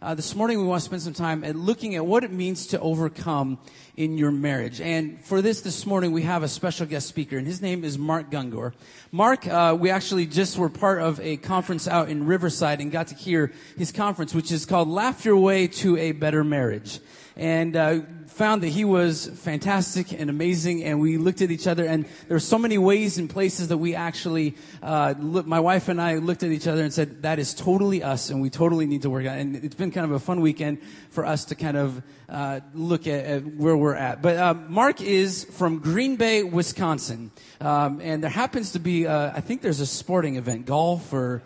Uh, this morning, we want to spend some time at looking at what it means to overcome in your marriage. And for this, this morning, we have a special guest speaker, and his name is Mark Gungor. Mark, uh, we actually just were part of a conference out in Riverside and got to hear his conference, which is called Laugh Your Way to a Better Marriage. And uh, found that he was fantastic and amazing, and we looked at each other, and there were so many ways and places that we actually, uh, look, my wife and I looked at each other and said, that is totally us, and we totally need to work on it. And it's been kind of a fun weekend for us to kind of uh, look at, at, where we're at. But uh, Mark is from Green Bay, Wisconsin, um, and there happens to be, uh, I think there's a sporting event, golf or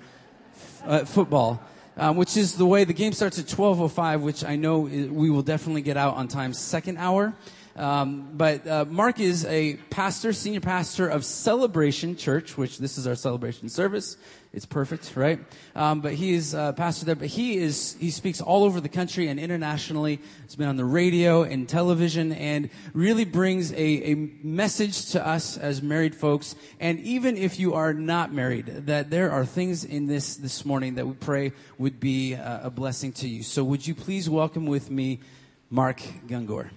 uh, football um, which is the way the game starts at 12:05, which I know we will definitely get out on time. Second hour. Um, but uh, Mark is a pastor, senior pastor of Celebration Church, which this is our celebration service. It's perfect, right? Um, but he is a pastor there. But he is he speaks all over the country and internationally. He's been on the radio and television, and really brings a, a message to us as married folks. And even if you are not married, that there are things in this this morning that we pray would be a, a blessing to you. So would you please welcome with me, Mark Gungor.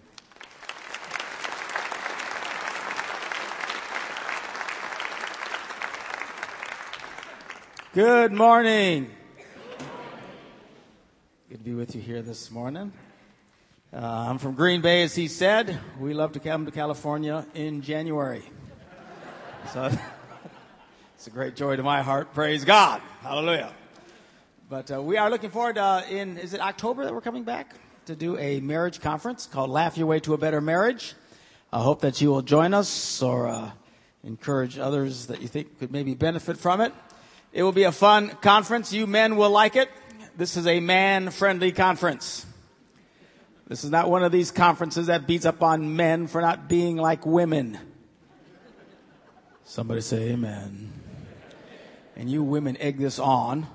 Good morning. Good to be with you here this morning. Uh, I'm from Green Bay, as he said. We love to come to California in January. So it's a great joy to my heart. Praise God. Hallelujah. But uh, we are looking forward uh, in, is it October that we're coming back to do a marriage conference called Laugh Your Way to a Better Marriage? I hope that you will join us or uh, encourage others that you think could maybe benefit from it. It will be a fun conference. You men will like it. This is a man friendly conference. This is not one of these conferences that beats up on men for not being like women. Somebody say amen. And you women egg this on.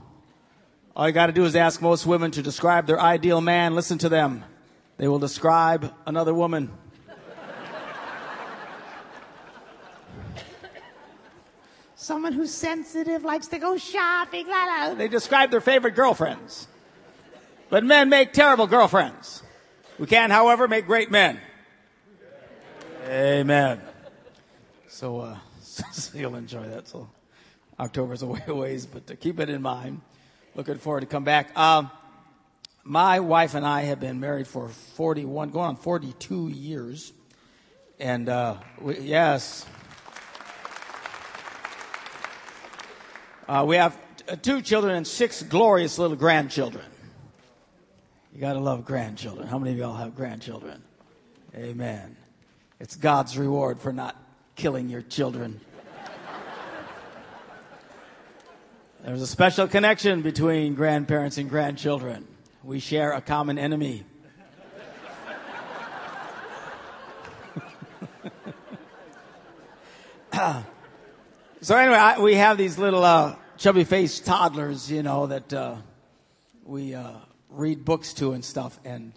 All you got to do is ask most women to describe their ideal man. Listen to them. They will describe another woman. Someone who's sensitive, likes to go shopping, la la. They describe their favorite girlfriends. But men make terrible girlfriends. We can, however, make great men. Amen. So, uh, so you'll enjoy that. So October's a way ways, but to keep it in mind. Looking forward to come back. Um, my wife and I have been married for 41, going on 42 years. And, uh, we, yes, Uh, we have t- two children and six glorious little grandchildren. You got to love grandchildren. How many of y'all have grandchildren? Amen. It's God's reward for not killing your children. There's a special connection between grandparents and grandchildren. We share a common enemy. so anyway, I, we have these little uh, chubby faced toddlers, you know, that uh, we uh, read books to and stuff. And,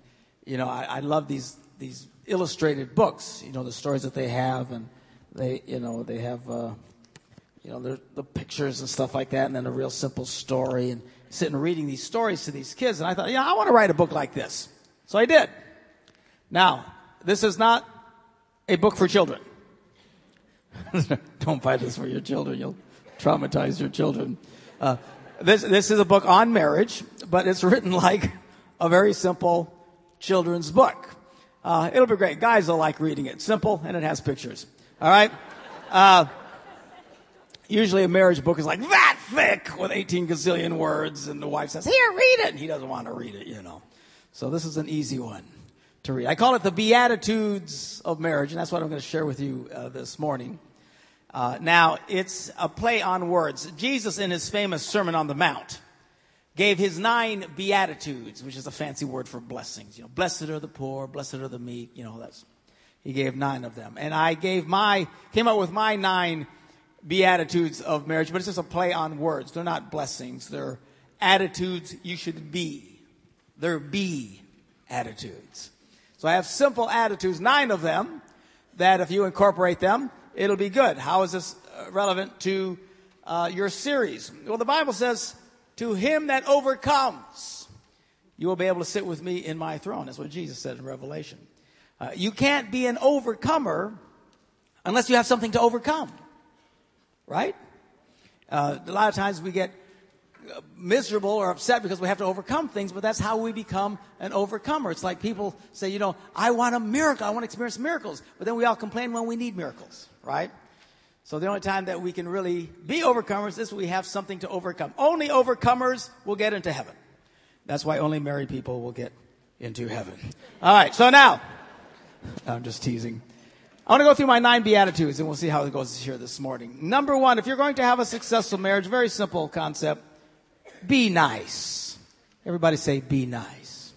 you know, I, I love these, these illustrated books, you know, the stories that they have. And they, you know, they have, uh, you know, the pictures and stuff like that. And then a real simple story. And sitting reading these stories to these kids. And I thought, yeah, I want to write a book like this. So I did. Now, this is not a book for children. Don't buy this for your children. You'll traumatize your children. Uh, this, this is a book on marriage, but it's written like a very simple children's book. Uh, it'll be great. Guys will like reading it. Simple, and it has pictures. All right? Uh, usually a marriage book is like that thick with 18 gazillion words, and the wife says, Here, read it. And he doesn't want to read it, you know. So this is an easy one to read. I call it the Beatitudes of Marriage, and that's what I'm going to share with you uh, this morning. Uh, now, it's a play on words. Jesus, in his famous Sermon on the Mount, gave his nine beatitudes, which is a fancy word for blessings. You know, blessed are the poor, blessed are the meek. You know, that's he gave nine of them, and I gave my came up with my nine beatitudes of marriage, but it's just a play on words. They're not blessings; they're attitudes you should be. They're be attitudes. So I have simple attitudes, nine of them, that if you incorporate them, it'll be good. How is this uh, relevant to uh, your series? Well, the Bible says, to him that overcomes. you will be able to sit with me in my throne. That's what Jesus said in Revelation. Uh, you can't be an overcomer unless you have something to overcome. Right? Uh, a lot of times we get uh, miserable or upset because we have to overcome things, but that's how we become an overcomer. It's like people say, you know, I want a miracle. I want to experience miracles. But then we all complain when we need miracles, right? So the only time that we can really be overcomers is we have something to overcome. Only overcomers will get into heaven. That's why only married people will get into heaven. All right. So now, I'm just teasing. I want to go through my nine Beatitudes and we'll see how it goes here this morning. Number one, if you're going to have a successful marriage, very simple concept. Be nice. Everybody say, be nice.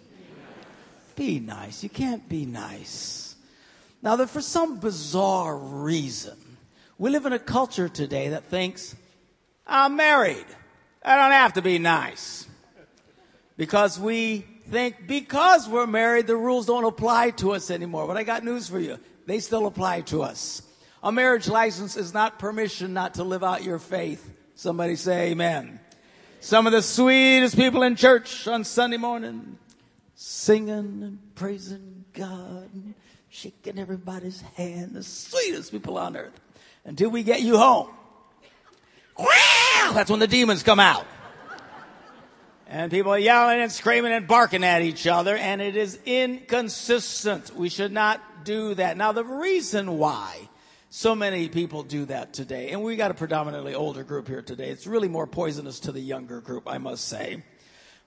Be nice. You can't be nice. Now, that for some bizarre reason, we live in a culture today that thinks, I'm married. I don't have to be nice. Because we think because we're married, the rules don't apply to us anymore. But I got news for you. They still apply to us. A marriage license is not permission not to live out your faith. Somebody say amen. Some of the sweetest people in church on Sunday morning singing and praising God, shaking everybody's hand, the sweetest people on earth until we get you home. That's when the demons come out. And people are yelling and screaming and barking at each other, and it is inconsistent. We should not do that. Now, the reason why so many people do that today, and we got a predominantly older group here today, it's really more poisonous to the younger group, I must say.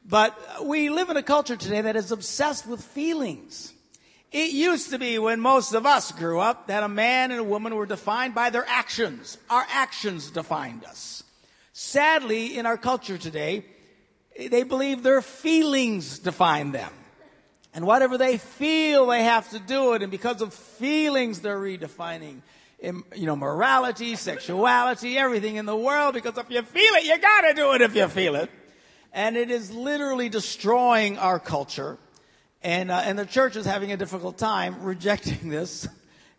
But we live in a culture today that is obsessed with feelings. It used to be when most of us grew up that a man and a woman were defined by their actions. Our actions defined us. Sadly, in our culture today, they believe their feelings define them. And whatever they feel, they have to do it. And because of feelings, they're redefining, you know, morality, sexuality, everything in the world. Because if you feel it, you gotta do it if you feel it. And it is literally destroying our culture. And, uh, and the church is having a difficult time rejecting this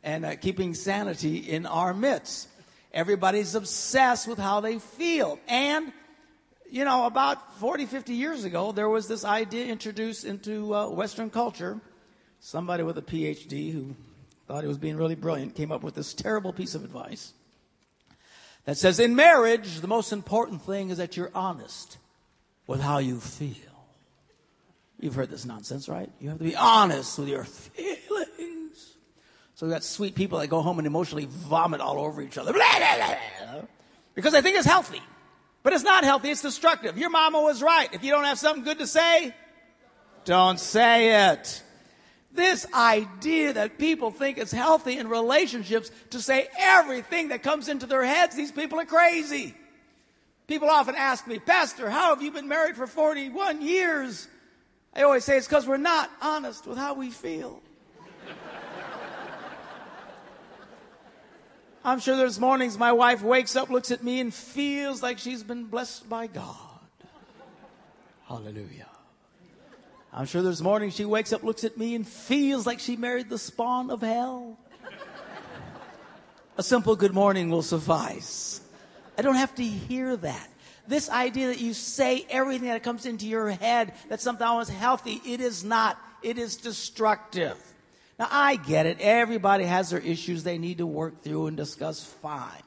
and uh, keeping sanity in our midst. Everybody's obsessed with how they feel. And, you know, about 40, 50 years ago, there was this idea introduced into uh, Western culture. Somebody with a PhD who thought he was being really brilliant came up with this terrible piece of advice that says, in marriage, the most important thing is that you're honest with how you feel. You've heard this nonsense, right? You have to be honest with your feelings. So we got sweet people that go home and emotionally vomit all over each other. Blah, blah, blah, because they think it's healthy. But it's not healthy, it's destructive. Your mama was right. If you don't have something good to say, don't say it. This idea that people think it's healthy in relationships to say everything that comes into their heads, these people are crazy. People often ask me, Pastor, how have you been married for 41 years? I always say it's because we're not honest with how we feel. I'm sure there's mornings my wife wakes up, looks at me, and feels like she's been blessed by God. Hallelujah. I'm sure there's mornings she wakes up, looks at me, and feels like she married the spawn of hell. A simple good morning will suffice. I don't have to hear that. This idea that you say everything that comes into your head that somehow is healthy, it is not. It is destructive. Now I get it. Everybody has their issues they need to work through and discuss fine.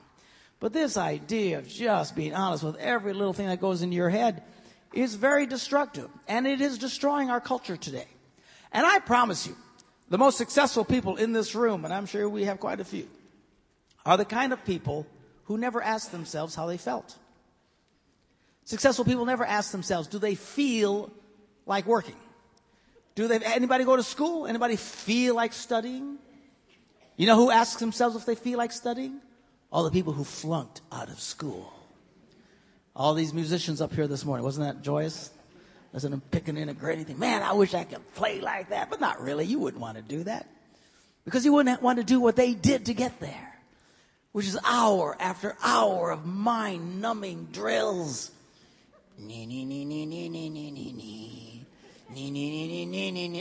But this idea of just being honest with every little thing that goes into your head is very destructive. And it is destroying our culture today. And I promise you, the most successful people in this room, and I'm sure we have quite a few, are the kind of people who never ask themselves how they felt. Successful people never ask themselves, do they feel like working? Do they, anybody go to school? Anybody feel like studying? You know who asks themselves if they feel like studying? All the people who flunked out of school. All these musicians up here this morning. Wasn't that joyous? Wasn't them picking in a great anything? Man, I wish I could play like that. But not really. You wouldn't want to do that. Because you wouldn't want to do what they did to get there. Which is hour after hour of mind numbing drills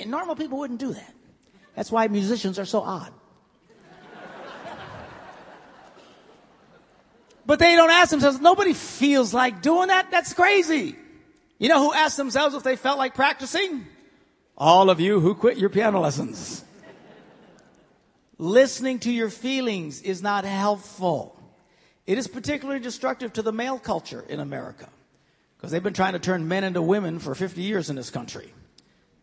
Normal people wouldn't do that. That's why musicians are so odd. but they don't ask themselves, nobody feels like doing that. That's crazy. You know who asked themselves if they felt like practicing? All of you who quit your piano lessons. Listening to your feelings is not helpful. It is particularly destructive to the male culture in America because they've been trying to turn men into women for 50 years in this country.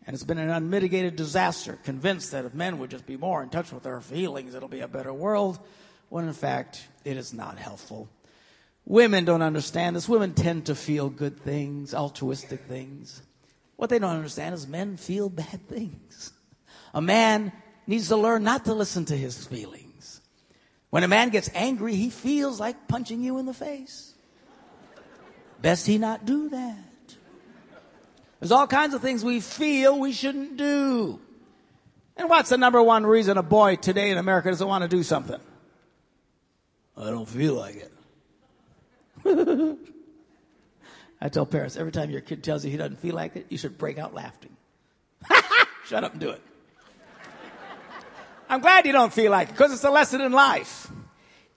And it's been an unmitigated disaster, convinced that if men would just be more in touch with their feelings, it'll be a better world, when in fact, it is not helpful. Women don't understand this. Women tend to feel good things, altruistic things. What they don't understand is men feel bad things. A man needs to learn not to listen to his feelings. When a man gets angry, he feels like punching you in the face. Best he not do that. There's all kinds of things we feel we shouldn't do. And what's the number one reason a boy today in America doesn't want to do something? I don't feel like it. I tell parents every time your kid tells you he doesn't feel like it, you should break out laughing. Shut up and do it. I'm glad you don't feel like it because it's a lesson in life.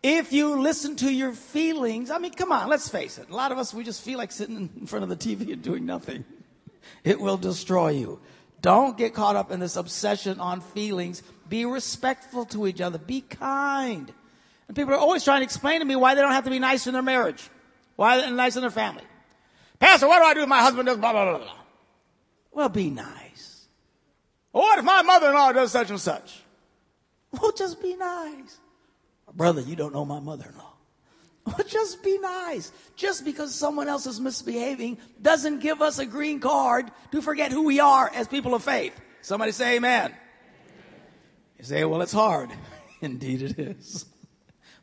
If you listen to your feelings, I mean, come on, let's face it. A lot of us, we just feel like sitting in front of the TV and doing nothing. It will destroy you. Don't get caught up in this obsession on feelings. Be respectful to each other. Be kind. And people are always trying to explain to me why they don't have to be nice in their marriage. Why they're nice in their family. Pastor, what do I do if my husband does blah, blah, blah, blah? Well, be nice. Or what if my mother-in-law does such and such? Well, just be nice. Brother, you don't know my mother in law. Just be nice. Just because someone else is misbehaving doesn't give us a green card to forget who we are as people of faith. Somebody say amen. You say, well, it's hard. Indeed it is.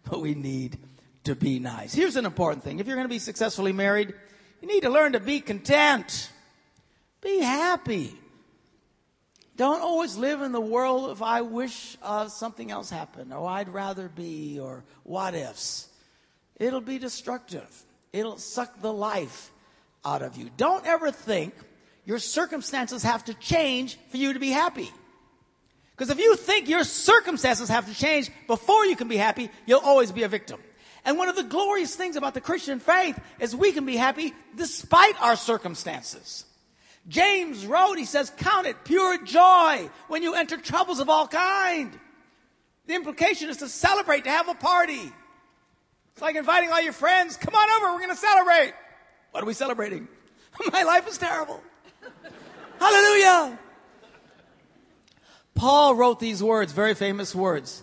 But we need to be nice. Here's an important thing. If you're going to be successfully married, you need to learn to be content. Be happy. Don't always live in the world of I wish uh, something else happened, or I'd rather be, or what ifs. It'll be destructive. It'll suck the life out of you. Don't ever think your circumstances have to change for you to be happy. Because if you think your circumstances have to change before you can be happy, you'll always be a victim. And one of the glorious things about the Christian faith is we can be happy despite our circumstances. James wrote, he says, count it pure joy when you enter troubles of all kind. The implication is to celebrate, to have a party. It's like inviting all your friends, come on over, we're going to celebrate. What are we celebrating? My life is terrible. Hallelujah. Paul wrote these words, very famous words.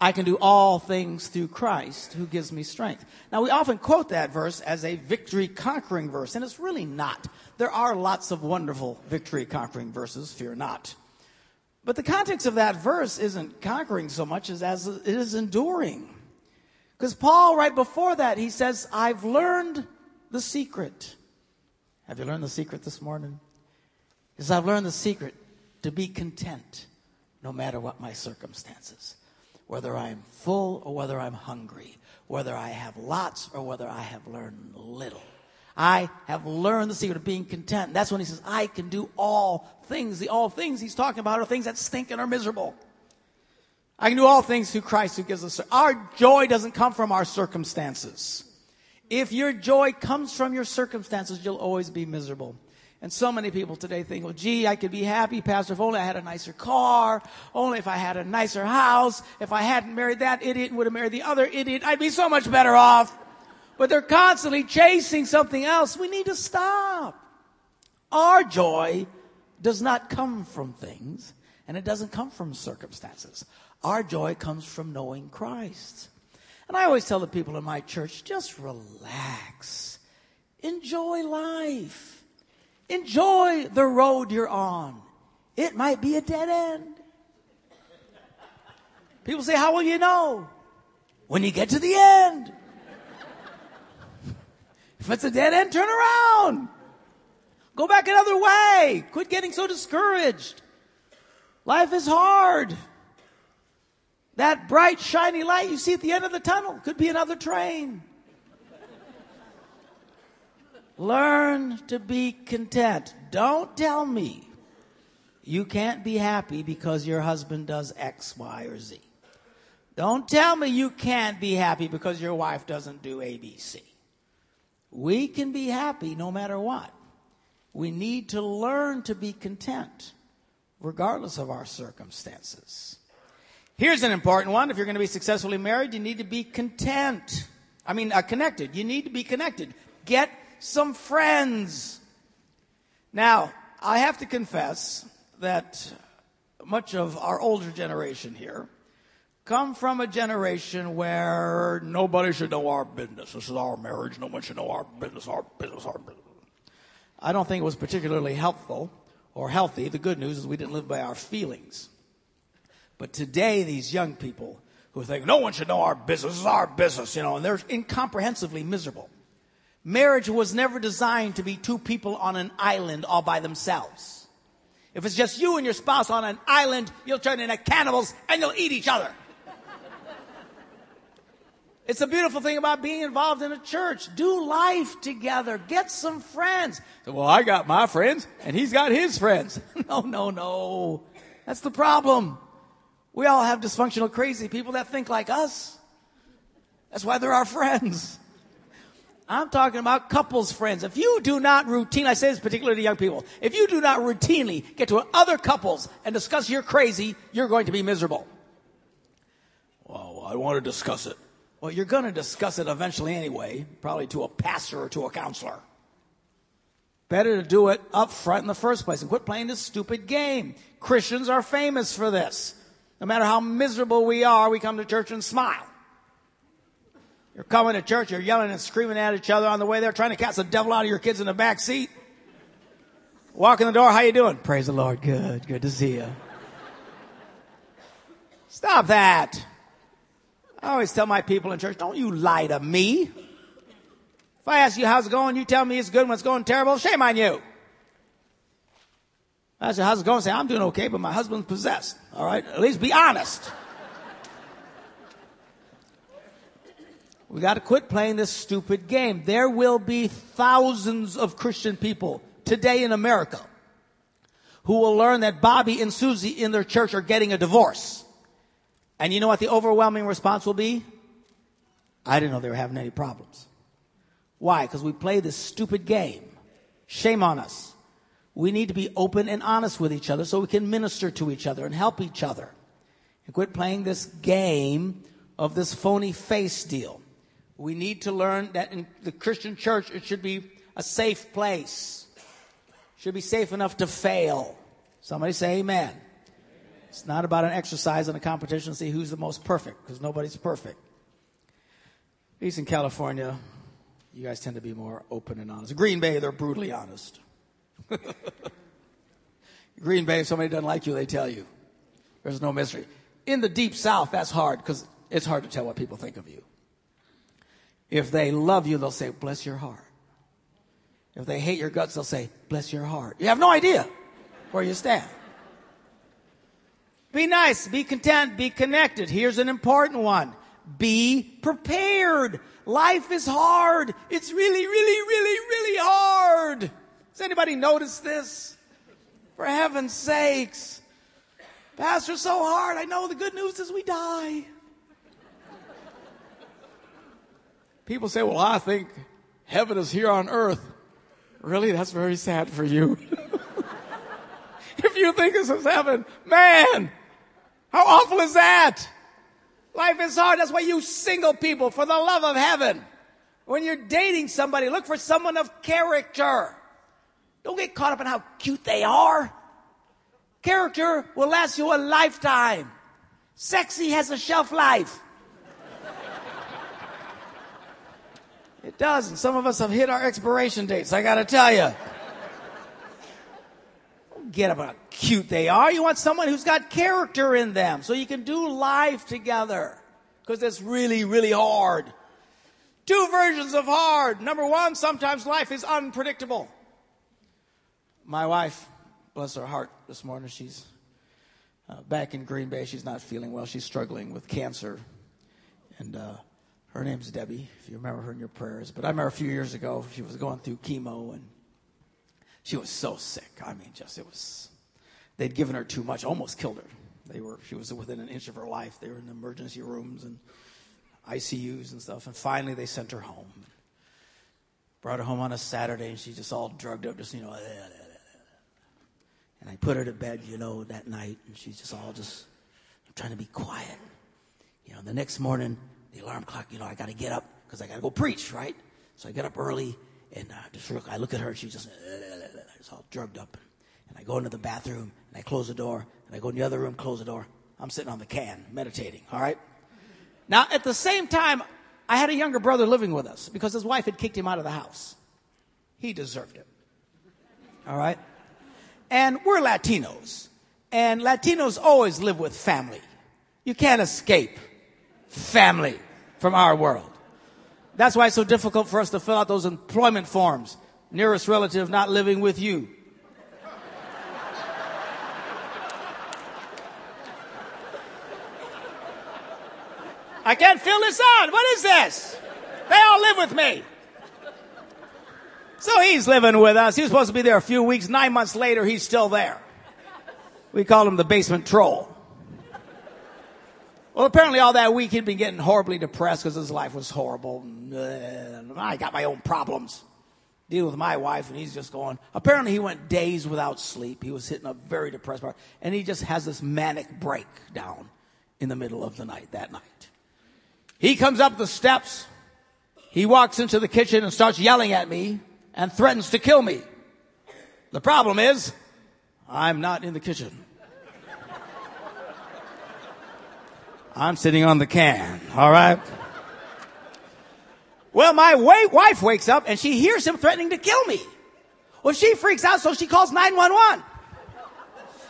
I can do all things through Christ who gives me strength. Now we often quote that verse as a victory conquering verse, and it's really not. There are lots of wonderful victory conquering verses, fear not. But the context of that verse isn't conquering so much as, as it is enduring. Because Paul, right before that, he says, I've learned the secret. Have you learned the secret this morning? He says, I've learned the secret to be content no matter what my circumstances. Whether I'm full or whether I'm hungry. Whether I have lots or whether I have learned little. I have learned the secret of being content. That's when he says, I can do all things. The all things he's talking about are things that stink and are miserable. I can do all things through Christ who gives us. Our joy doesn't come from our circumstances. If your joy comes from your circumstances, you'll always be miserable. And so many people today think, well, gee, I could be happy, Pastor, if only I had a nicer car, only if I had a nicer house, if I hadn't married that idiot and would have married the other idiot, I'd be so much better off but they're constantly chasing something else. We need to stop. Our joy does not come from things, and it doesn't come from circumstances. Our joy comes from knowing Christ. And I always tell the people in my church, just relax. Enjoy life. Enjoy the road you're on. It might be a dead end. People say, how will you know? When you get to the end. If it's a dead end, turn around. Go back another way. Quit getting so discouraged. Life is hard. That bright, shiny light you see at the end of the tunnel could be another train. Learn to be content. Don't tell me you can't be happy because your husband does X, Y, or Z. Don't tell me you can't be happy because your wife doesn't do ABC. We can be happy no matter what. We need to learn to be content regardless of our circumstances. Here's an important one. If you're going to be successfully married, you need to be content. I mean, uh, connected. You need to be connected. Get some friends. Now, I have to confess that much of our older generation here come from a generation where nobody should know our business. This is our marriage. No one should know our business, our business, our business. I don't think it was particularly helpful or healthy. The good news is we didn't live by our feelings. But today, these young people who think no one should know our business, this is our business, you know, and they're incomprehensibly miserable. Marriage was never designed to be two people on an island all by themselves. If it's just you and your spouse on an island, you'll turn into cannibals and you'll eat each other. It's a beautiful thing about being involved in a church. Do life together. Get some friends. So, well, I got my friends and he's got his friends. no, no, no. That's the problem. We all have dysfunctional, crazy people that think like us. That's why they're our friends. I'm talking about couples friends. If you do not routinely, I say this particularly to young people, if you do not routinely get to other couples and discuss you're crazy, you're going to be miserable. Well, I want to discuss it. Well, you're going to discuss it eventually anyway, probably to a pastor or to a counselor. Better to do it up front in the first place and quit playing this stupid game. Christians are famous for this. No matter how miserable we are, we come to church and smile. You're coming to church, you're yelling and screaming at each other on the way there, trying to cast the devil out of your kids in the back seat. Walk in the door, how you doing? Praise the Lord, good, good to see you. Stop that. I always tell my people in church, don't you lie to me. If I ask you how's it going, you tell me it's good when it's going terrible, shame on you. I said, how's it going? Say, I'm doing okay, but my husband's possessed. All right? At least be honest. We got to quit playing this stupid game. There will be thousands of Christian people today in America who will learn that Bobby and Susie in their church are getting a divorce. And you know what the overwhelming response will be? I didn't know they were having any problems. Why? Because we play this stupid game. Shame on us. We need to be open and honest with each other so we can minister to each other and help each other. And quit playing this game of this phony face deal. We need to learn that in the Christian church, it should be a safe place. Should be safe enough to fail. Somebody say amen. It's not about an exercise and a competition to see who's the most perfect, because nobody's perfect. At least in California, you guys tend to be more open and honest. Green Bay, they're brutally honest. Green Bay, if somebody doesn't like you, they tell you. There's no mystery. In the deep south, that's hard because it's hard to tell what people think of you. If they love you, they'll say, bless your heart. If they hate your guts, they'll say, bless your heart. You have no idea where you stand. Be nice, be content, be connected. Here's an important one. Be prepared. Life is hard. It's really, really, really, really hard. Does anybody notice this? For heaven's sakes. Pastor, so hard. I know the good news is we die. People say, well, I think heaven is here on earth. Really? That's very sad for you. if you think this is heaven, man, how awful is that? Life is hard. That's why you single people, for the love of heaven, when you're dating somebody, look for someone of character. Don't get caught up in how cute they are. Character will last you a lifetime. Sexy has a shelf life. It does, and some of us have hit our expiration dates, I gotta tell you. Get about how cute they are. You want someone who's got character in them so you can do life together. Because it's really, really hard. Two versions of hard. Number one, sometimes life is unpredictable. My wife, bless her heart, this morning, she's uh, back in Green Bay. She's not feeling well. She's struggling with cancer. And, uh, her name's Debbie, if you remember her in your prayers. But I remember a few years ago, she was going through chemo and she was so sick. I mean, just, it was, they'd given her too much, almost killed her. They were, she was within an inch of her life. They were in emergency rooms and ICUs and stuff. And finally, they sent her home. Brought her home on a Saturday and she's just all drugged up, just, you know. And I put her to bed, you know, that night and she's just all just trying to be quiet. You know, the next morning, the alarm clock, you know, I got to get up because I got to go preach, right? So I get up early and uh, just look, I look at her, she's just, it's all drugged up. And I go into the bathroom and I close the door and I go in the other room, close the door. I'm sitting on the can, meditating, all right? Now, at the same time, I had a younger brother living with us because his wife had kicked him out of the house. He deserved it. All right? And we're Latinos. And Latinos always live with family. You can't escape family from our world. That's why it's so difficult for us to fill out those employment forms. Nearest relative not living with you. I can't fill this out. What is this? They all live with me. So he's living with us. He was supposed to be there a few weeks. Nine months later, he's still there. We call him the basement troll. Well, apparently all that week he'd been getting horribly depressed because his life was horrible. And uh, I got my own problems. Deal with my wife, and he's just going. Apparently he went days without sleep. He was hitting a very depressed part, and he just has this manic breakdown in the middle of the night that night. He comes up the steps. He walks into the kitchen and starts yelling at me and threatens to kill me. The problem is, I'm not in the kitchen. I'm sitting on the can, all right? Well, my wife wakes up and she hears him threatening to kill me. Well, she freaks out, so she calls 911.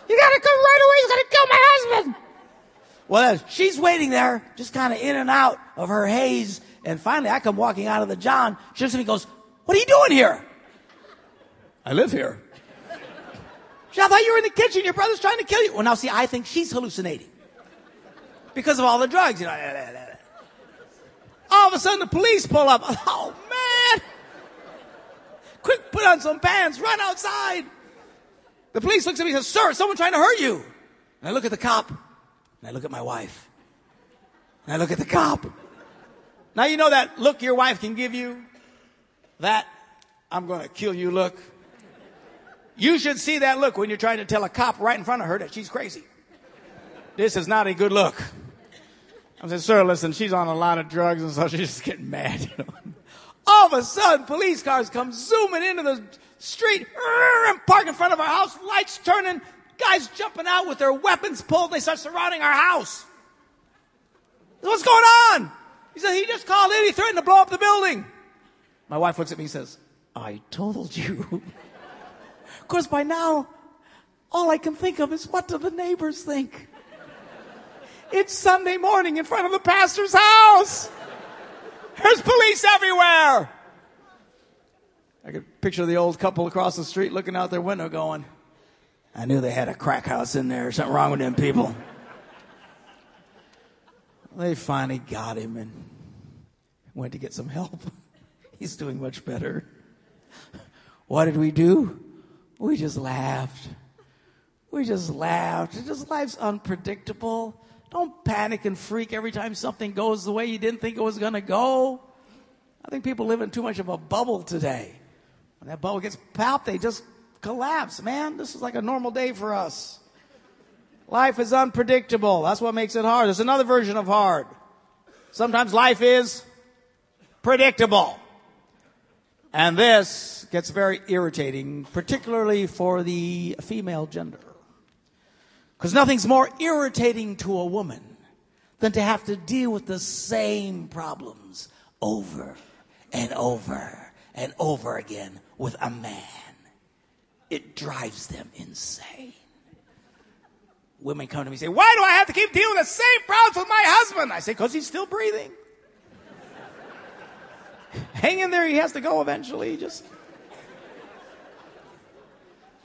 You gotta come right away, you're gonna kill my husband. Well, she's waiting there, just kind of in and out of her haze. And finally, I come walking out of the John. She looks at me and goes, What are you doing here? I live here. She, I thought you were in the kitchen. Your brother's trying to kill you. Well, now see, I think she's hallucinating because of all the drugs. You know. All of a sudden, the police pull up. Oh man! Quick, put on some pants. Run outside. The police looks at me and says, "Sir, someone trying to hurt you." And I look at the cop. And I look at my wife. And I look at the cop. Now you know that look your wife can give you? That I'm going to kill you look. You should see that look when you're trying to tell a cop right in front of her that she's crazy. This is not a good look. I said, sir, listen, she's on a lot of drugs and so she's just getting mad. All of a sudden, police cars come zooming into the street and park in front of our house, lights turning, Guys jumping out with their weapons pulled. They start surrounding our house. What's going on? He said, he just called in. He threatened to blow up the building. My wife looks at me and says, I told you. of course, by now, all I can think of is what do the neighbors think? It's Sunday morning in front of the pastor's house. There's police everywhere. I could picture the old couple across the street looking out their window going, I knew they had a crack house in there. Something wrong with them people. they finally got him and went to get some help. He's doing much better. What did we do? We just laughed. We just laughed. Just life's unpredictable. Don't panic and freak every time something goes the way you didn't think it was going to go. I think people live in too much of a bubble today. When that bubble gets popped, they just collapse, man. This is like a normal day for us. Life is unpredictable. That's what makes it hard. There's another version of hard. Sometimes life is predictable. And this gets very irritating, particularly for the female gender. Because nothing's more irritating to a woman than to have to deal with the same problems over and over and over again with a man it drives them insane. Women come to me and say, Why do I have to keep dealing with the same problems with my husband? I say, Because he's still breathing. Hang in there, he has to go eventually. Just.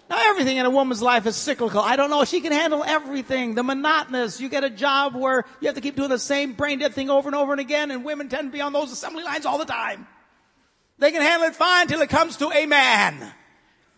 Now, everything in a woman's life is cyclical. I don't know. She can handle everything. The monotonous. You get a job where you have to keep doing the same brain dead thing over and over and again, and women tend to be on those assembly lines all the time. They can handle it fine till it comes to a man.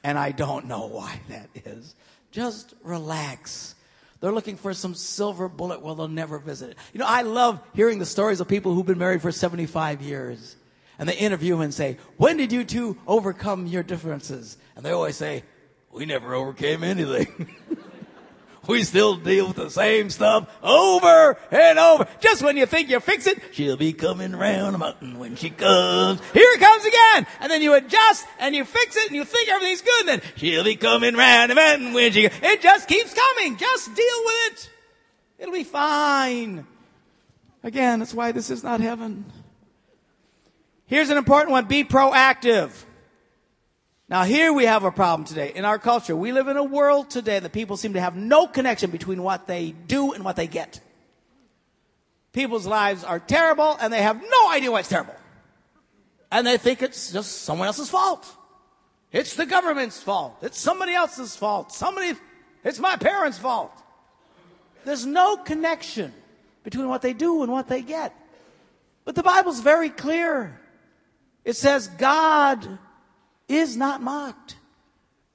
And I don't know why that is. Just relax. They're looking for some silver bullet. Well, they'll never visit it. You know, I love hearing the stories of people who've been married for 75 years. And they interview and say, when did you two overcome your differences? And they always say, we never overcame anything. we still deal with the same stuff over and over. Just when you think you fix it, she'll be coming round the mountain when she comes. Here it comes again. And then you adjust and you fix it and you think everything's good. And then she'll be coming round the mountain when she, it just keeps coming. Just deal with it. It'll be fine. Again, that's why this is not heaven. Here's an important one. Be proactive. Now here we have a problem today. In our culture, we live in a world today that people seem to have no connection between what they do and what they get. People's lives are terrible and they have no idea why it's terrible. And they think it's just someone else's fault. It's the government's fault. It's somebody else's fault. Somebody, it's my parents' fault. There's no connection between what they do and what they get. But the Bible's very clear. It says God is not mocked.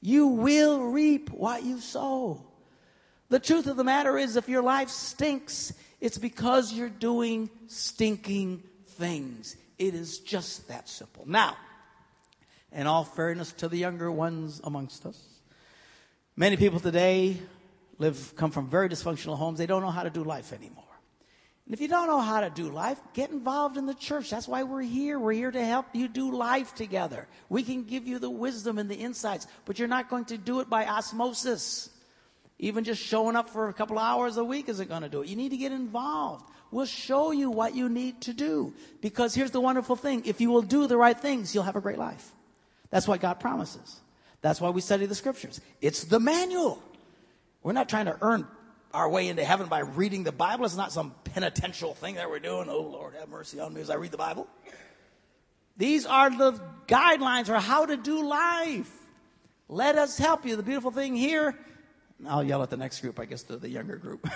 You will reap what you sow. The truth of the matter is, if your life stinks, it's because you're doing stinking things. It is just that simple. Now, in all fairness to the younger ones amongst us, many people today live, come from very dysfunctional homes. They don't know how to do life anymore. And if you don't know how to do life, get involved in the church. That's why we're here. We're here to help you do life together. We can give you the wisdom and the insights, but you're not going to do it by osmosis. Even just showing up for a couple hours a week isn't going to do it. You need to get involved. We'll show you what you need to do. Because here's the wonderful thing. If you will do the right things, you'll have a great life. That's what God promises. That's why we study the scriptures. It's the manual. We're not trying to earn our way into heaven by reading the Bible. It's not some penitential thing that we're doing. Oh, Lord, have mercy on me as I read the Bible. These are the guidelines for how to do life. Let us help you. The beautiful thing here, I'll yell at the next group, I guess, the, the younger group.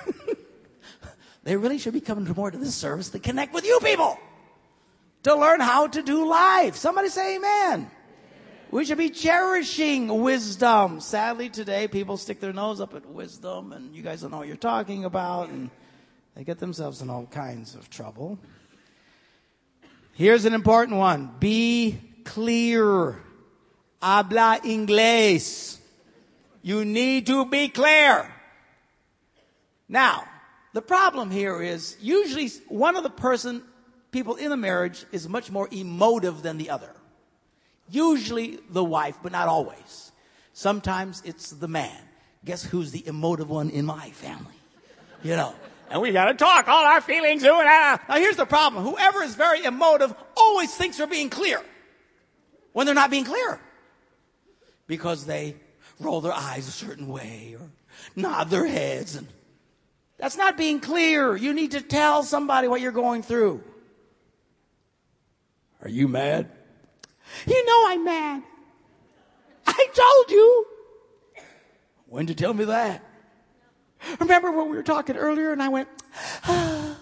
they really should be coming more to this service to connect with you people, to learn how to do life. Somebody say amen. We should be cherishing wisdom. Sadly, today people stick their nose up at wisdom, and you guys don't know what you're talking about, and they get themselves in all kinds of trouble. Here's an important one. Be clear. Habla inglés. You need to be clear. Now, the problem here is usually one of the person, people in a marriage is much more emotive than the other. Usually the wife, but not always. Sometimes it's the man. Guess who's the emotive one in my family? You know. And we gotta talk all our feelings. In. Ah. Now here's the problem. Whoever is very emotive always thinks they're being clear when they're not being clear. Because they roll their eyes a certain way or nod their heads and that's not being clear. You need to tell somebody what you're going through. Are you mad? You know I'm mad. I told you. When did you tell me that? Remember when we were talking earlier and I went, ah.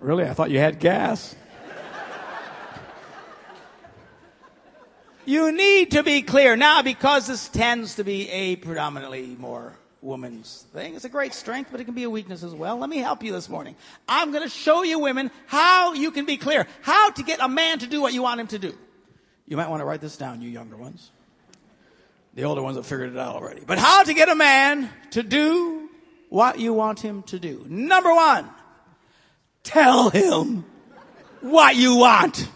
Really? I thought you had gas. you need to be clear. Now, because this tends to be a predominantly more woman's thing. It's a great strength, but it can be a weakness as well. Let me help you this morning. I'm going to show you women how you can be clear, how to get a man to do what you want him to do. You might want to write this down, you younger ones. The older ones have figured it out already. But how to get a man to do what you want him to do. Number one, tell him what you want.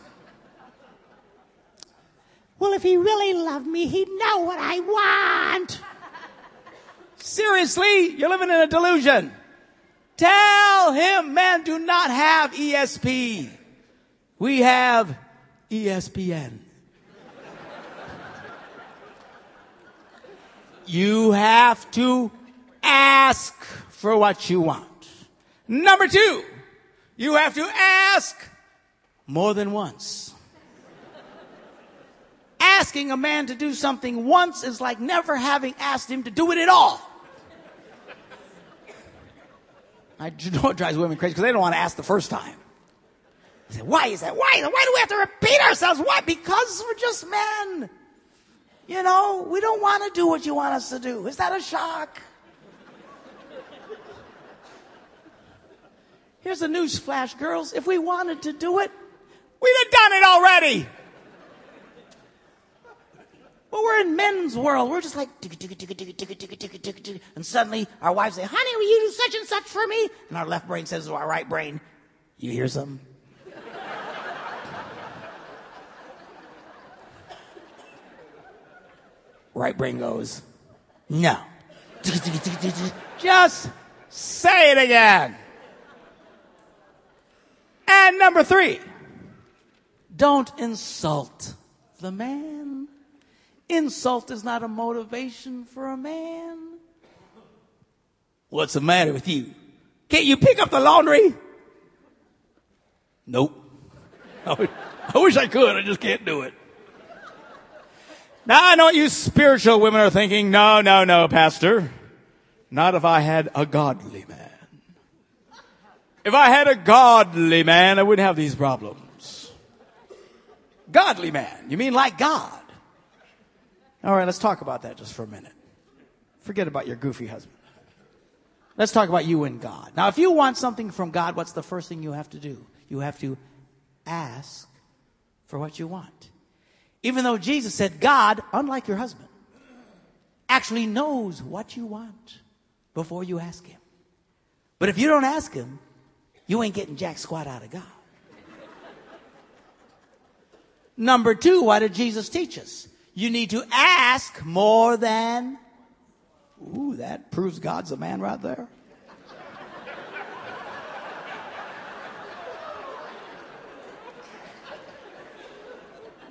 Well, if he really loved me, he'd know what I want. Seriously, you're living in a delusion. Tell him, men do not have ESP. We have ESPN. you have to ask for what you want. Number two, you have to ask more than once. Asking a man to do something once is like never having asked him to do it at all. I know it drives women crazy because they don't want to ask the first time. They say, why is that? Why? Why do we have to repeat ourselves? Why? Because we're just men. You know, we don't want to do what you want us to do. Is that a shock? Here's a news flash, girls. If we wanted to do it, we'd have done it already. But we're in men's world. We're just like, and suddenly our wives say, honey, will you do such and such for me? And our left brain says to our right brain, you hear something? right brain goes, no. Just say it again. And number three, don't insult the man. Insult is not a motivation for a man. What's the matter with you? Can't you pick up the laundry? Nope. I wish I could, I just can't do it. Now I know what you spiritual women are thinking. No, no, no, pastor. Not if I had a godly man. If I had a godly man, I wouldn't have these problems. Godly man. You mean like God? All right, let's talk about that just for a minute. Forget about your goofy husband. Let's talk about you and God. Now, if you want something from God, what's the first thing you have to do? You have to ask for what you want. Even though Jesus said, God, unlike your husband, actually knows what you want before you ask him. But if you don't ask him, you ain't getting jack squat out of God. Number two, what did Jesus teach us? You need to ask more than. Ooh, that proves God's a man right there.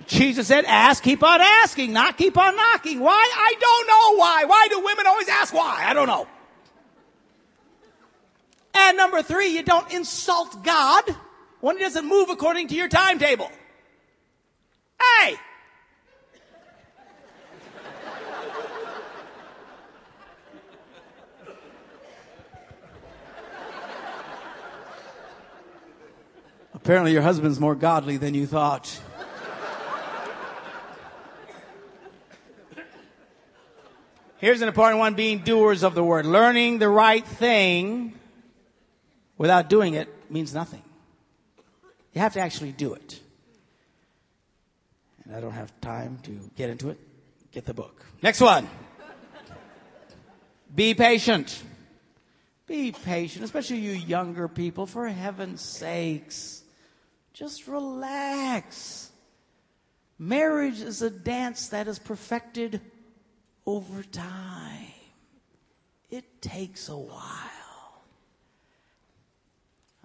Jesus said, ask, keep on asking, not keep on knocking. Why? I don't know why. Why do women always ask why? I don't know. And number three, you don't insult God when he doesn't move according to your timetable. Hey! Apparently, your husband's more godly than you thought. Here's an important one being doers of the word. Learning the right thing without doing it means nothing. You have to actually do it. And I don't have time to get into it. Get the book. Next one. Be patient. Be patient, especially you younger people, for heaven's sakes. Just relax. Marriage is a dance that is perfected over time. It takes a while.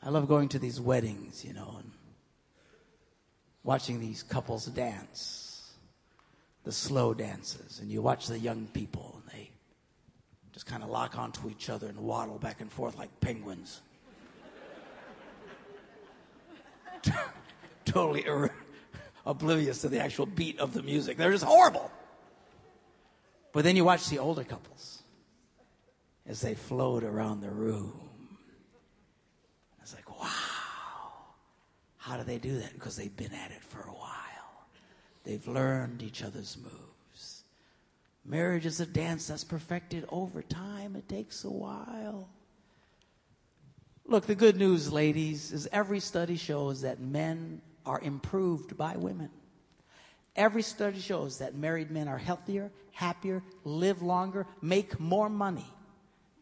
I love going to these weddings, you know, and watching these couples dance, the slow dances, and you watch the young people and they just kind of lock onto each other and waddle back and forth like penguins. Totally ir- er, oblivious to the actual beat of the music. They're just horrible. But then you watch the older couples as they float around the room. It's like, wow. How do they do that? Because they've been at it for a while. They've learned each other's moves. Marriage is a dance that's perfected over time. It takes a while. Look, the good news, ladies, is every study shows that men are improved by women. Every study shows that married men are healthier, happier, live longer, make more money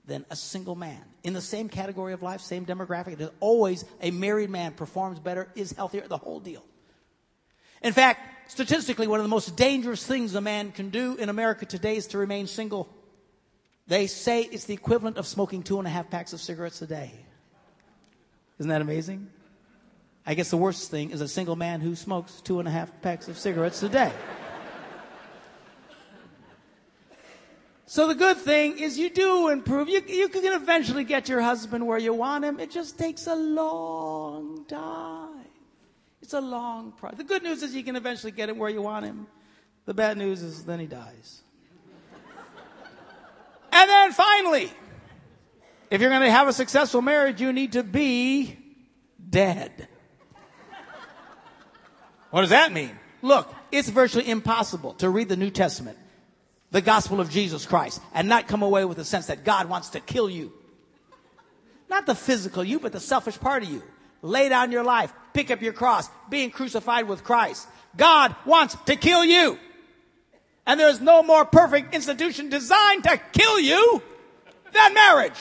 than a single man. In the same category of life, same demographic, is always a married man performs better, is healthier, the whole deal. In fact, statistically, one of the most dangerous things a man can do in America today is to remain single. They say it's the equivalent of smoking two and a half packs of cigarettes a day. Isn't that amazing? I guess the worst thing is a single man who smokes two and a half packs of cigarettes a day. So the good thing is you do improve. You, you can eventually get your husband where you want him. It just takes a long time. It's a long process. The good news is you can eventually get him where you want him. The bad news is then he dies. and then finally, if you're going to have a successful marriage, you need to be dead. What does that mean? Look, it's virtually impossible to read the New Testament, the gospel of Jesus Christ, and not come away with the sense that God wants to kill you. Not the physical you, but the selfish part of you. Lay down your life, pick up your cross, being crucified with Christ. God wants to kill you. And there's no more perfect institution designed to kill you than marriage.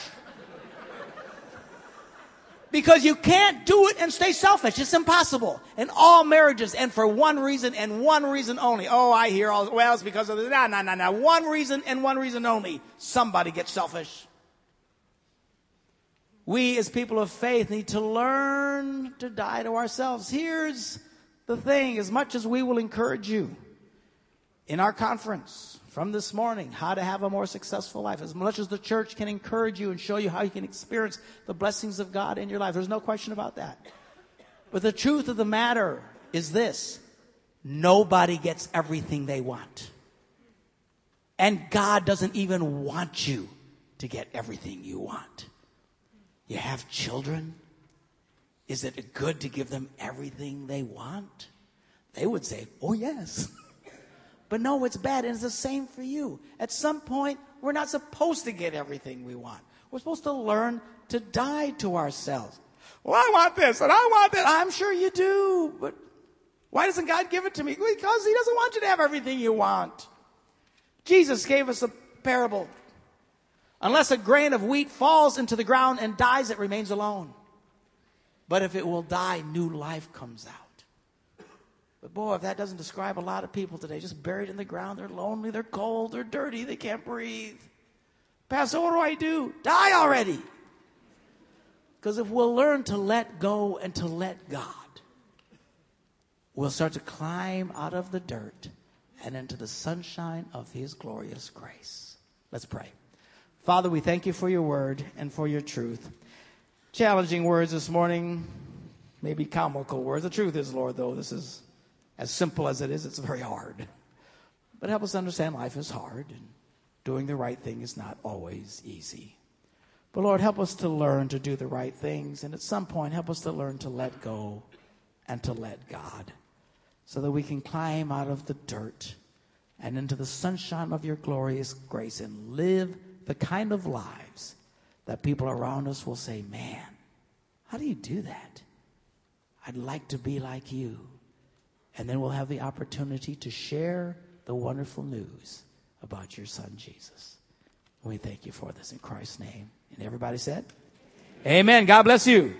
Because you can't do it and stay selfish. It's impossible. In all marriages, and for one reason and one reason only. Oh, I hear all, well, it's because of the, no, no, no, no. One reason and one reason only. Somebody gets selfish. We as people of faith need to learn to die to ourselves. Here's the thing, as much as we will encourage you in our conference, from this morning, how to have a more successful life. As much as the church can encourage you and show you how you can experience the blessings of God in your life. There's no question about that. But the truth of the matter is this. Nobody gets everything they want. And God doesn't even want you to get everything you want. You have children. Is it good to give them everything they want? They would say, oh yes. But no, it's bad. And it's the same for you. At some point, we're not supposed to get everything we want. We're supposed to learn to die to ourselves. Well, I want this and I want that. I'm sure you do. But why doesn't God give it to me? Because He doesn't want you to have everything you want. Jesus gave us a parable. Unless a grain of wheat falls into the ground and dies, it remains alone. But if it will die, new life comes out. But boy, if that doesn't describe a lot of people today, just buried in the ground, they're lonely, they're cold, they're dirty, they can't breathe. Pastor, what do I do? Die already. Because if we'll learn to let go and to let God, we'll start to climb out of the dirt and into the sunshine of His glorious grace. Let's pray. Father, we thank you for your word and for your truth. Challenging words this morning, maybe comical words. The truth is, Lord, though, this is as simple as it is, it's very hard. But help us understand life is hard and doing the right thing is not always easy. But Lord, help us to learn to do the right things. And at some point, help us to learn to let go and to let God so that we can climb out of the dirt and into the sunshine of your glorious grace and live the kind of lives that people around us will say, Man, how do you do that? I'd like to be like you. And then we'll have the opportunity to share the wonderful news about your son, Jesus. We thank you for this in Christ's name. And everybody said, Amen. God bless you.